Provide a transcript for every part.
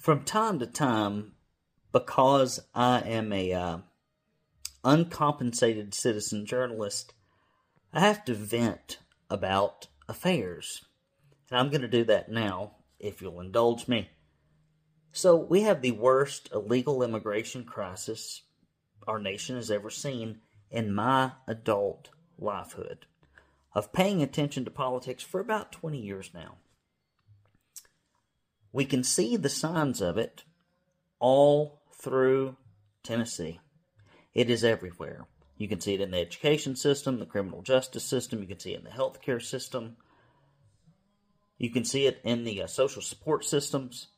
From time to time, because I am a uh, uncompensated citizen journalist, I have to vent about affairs. And I'm going to do that now, if you'll indulge me. So, we have the worst illegal immigration crisis our nation has ever seen in my adult lifehood of paying attention to politics for about 20 years now. We can see the signs of it all through Tennessee. It is everywhere. You can see it in the education system, the criminal justice system, you can see it in the healthcare system, you can see it in the uh, social support systems.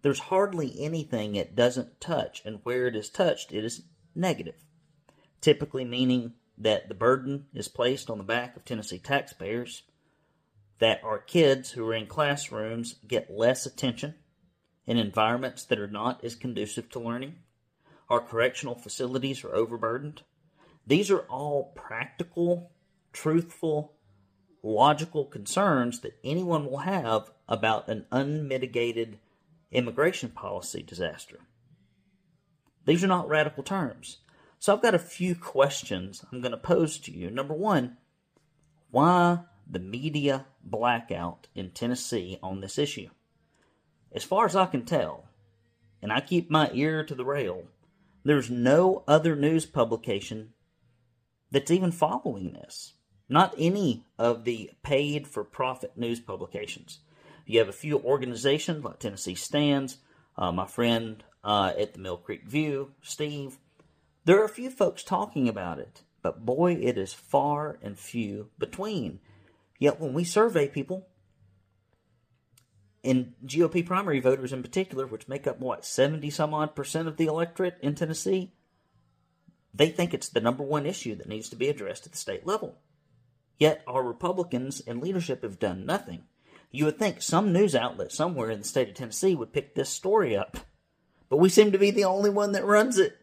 There's hardly anything it doesn't touch, and where it is touched, it is negative, typically meaning that the burden is placed on the back of Tennessee taxpayers, that our kids who are in classrooms get less attention in environments that are not as conducive to learning, our correctional facilities are overburdened. These are all practical, truthful, logical concerns that anyone will have about an unmitigated immigration policy disaster. These are not radical terms. So I've got a few questions I'm going to pose to you. Number one, why the media blackout in Tennessee on this issue? As far as I can tell, and I keep my ear to the rail, there's no other news publication that's even following this. Not any of the paid for profit news publications. You have a few organizations like Tennessee Stands, uh, my friend uh, at the Mill Creek View, Steve, there are a few folks talking about it, but boy, it is far and few between. Yet when we survey people, in GOP primary voters in particular, which make up what, 70 some odd percent of the electorate in Tennessee, they think it's the number one issue that needs to be addressed at the state level. Yet our Republicans in leadership have done nothing. You would think some news outlet somewhere in the state of Tennessee would pick this story up, but we seem to be the only one that runs it.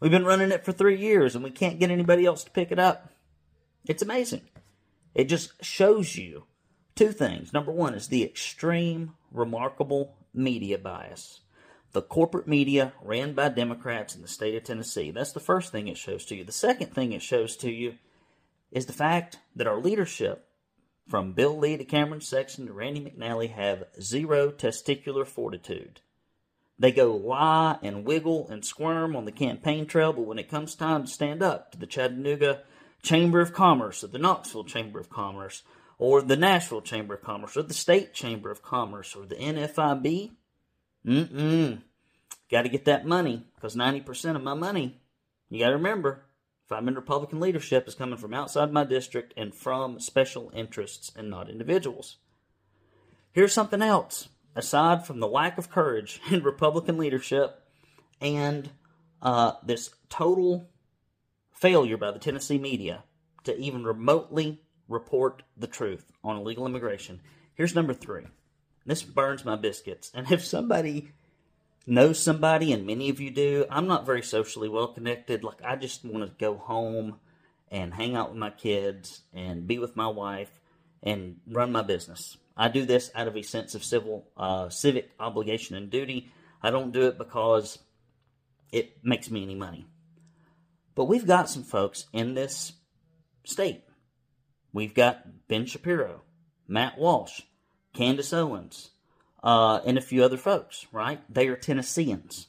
We've been running it for three years and we can't get anybody else to pick it up. It's amazing. It just shows you two things. Number one is the extreme, remarkable media bias. The corporate media ran by Democrats in the state of Tennessee. That's the first thing it shows to you. The second thing it shows to you is the fact that our leadership, from Bill Lee to Cameron Sexton to Randy McNally, have zero testicular fortitude. They go lie and wiggle and squirm on the campaign trail, but when it comes time to stand up to the Chattanooga Chamber of Commerce or the Knoxville Chamber of Commerce or the Nashville Chamber of Commerce or the State Chamber of Commerce or the NFIB, mm-mm, got to get that money because 90% of my money, you got to remember, if I'm in Republican leadership, is coming from outside my district and from special interests and not individuals. Here's something else. Aside from the lack of courage in Republican leadership and uh, this total failure by the Tennessee media to even remotely report the truth on illegal immigration, here's number three. This burns my biscuits. And if somebody knows somebody, and many of you do, I'm not very socially well connected. Like, I just want to go home and hang out with my kids and be with my wife and run my business. I do this out of a sense of civil, uh, civic obligation and duty. I don't do it because it makes me any money. But we've got some folks in this state. We've got Ben Shapiro, Matt Walsh, Candace Owens, uh, and a few other folks, right? They are Tennesseans.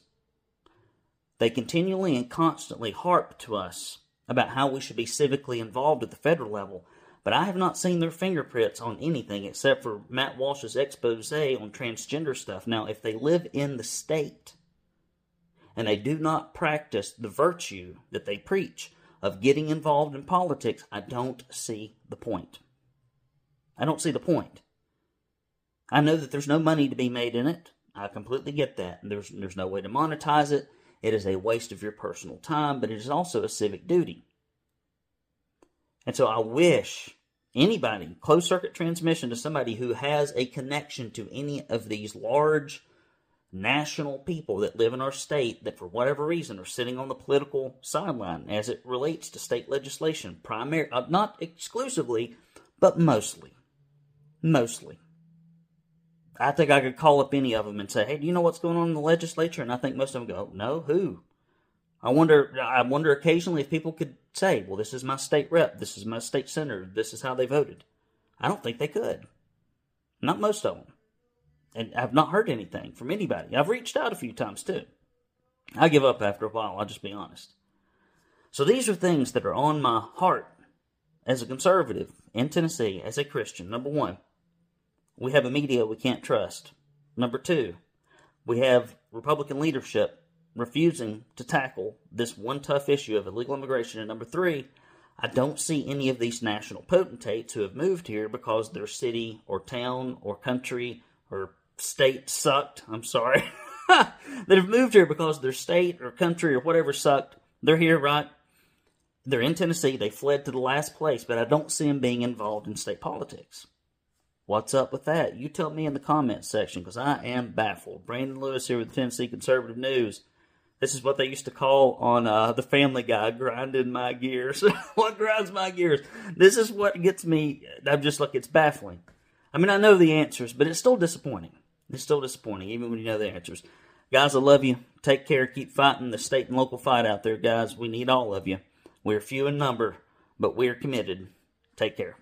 They continually and constantly harp to us about how we should be civically involved at the federal level but I have not seen their fingerprints on anything except for Matt Walsh's expose on transgender stuff. Now, if they live in the state and they do not practice the virtue that they preach of getting involved in politics, I don't see the point. I don't see the point. I know that there's no money to be made in it. I completely get that. There's there's no way to monetize it. It is a waste of your personal time, but it is also a civic duty. And so I wish anybody, closed circuit transmission to somebody who has a connection to any of these large national people that live in our state that for whatever reason are sitting on the political sideline as it relates to state legislation, primary, uh, not exclusively, but mostly. Mostly. I think I could call up any of them and say, "Hey, do you know what's going on in the legislature?" And I think most of them go, "No, who?" I wonder. I wonder occasionally if people could say, "Well, this is my state rep. This is my state senator. This is how they voted." I don't think they could. Not most of them. And I've not heard anything from anybody. I've reached out a few times too. I give up after a while. I'll just be honest. So these are things that are on my heart as a conservative in Tennessee, as a Christian. Number one, we have a media we can't trust. Number two, we have Republican leadership refusing to tackle this one tough issue of illegal immigration. And number three, I don't see any of these national potentates who have moved here because their city or town or country or state sucked. I'm sorry. that have moved here because their state or country or whatever sucked. They're here, right? They're in Tennessee. They fled to the last place, but I don't see them being involved in state politics. What's up with that? You tell me in the comments section because I am baffled. Brandon Lewis here with Tennessee Conservative News. This is what they used to call on uh, the Family Guy grinding my gears. what grinds my gears? This is what gets me. I'm just like it's baffling. I mean, I know the answers, but it's still disappointing. It's still disappointing, even when you know the answers. Guys, I love you. Take care. Keep fighting the state and local fight out there, guys. We need all of you. We're few in number, but we're committed. Take care.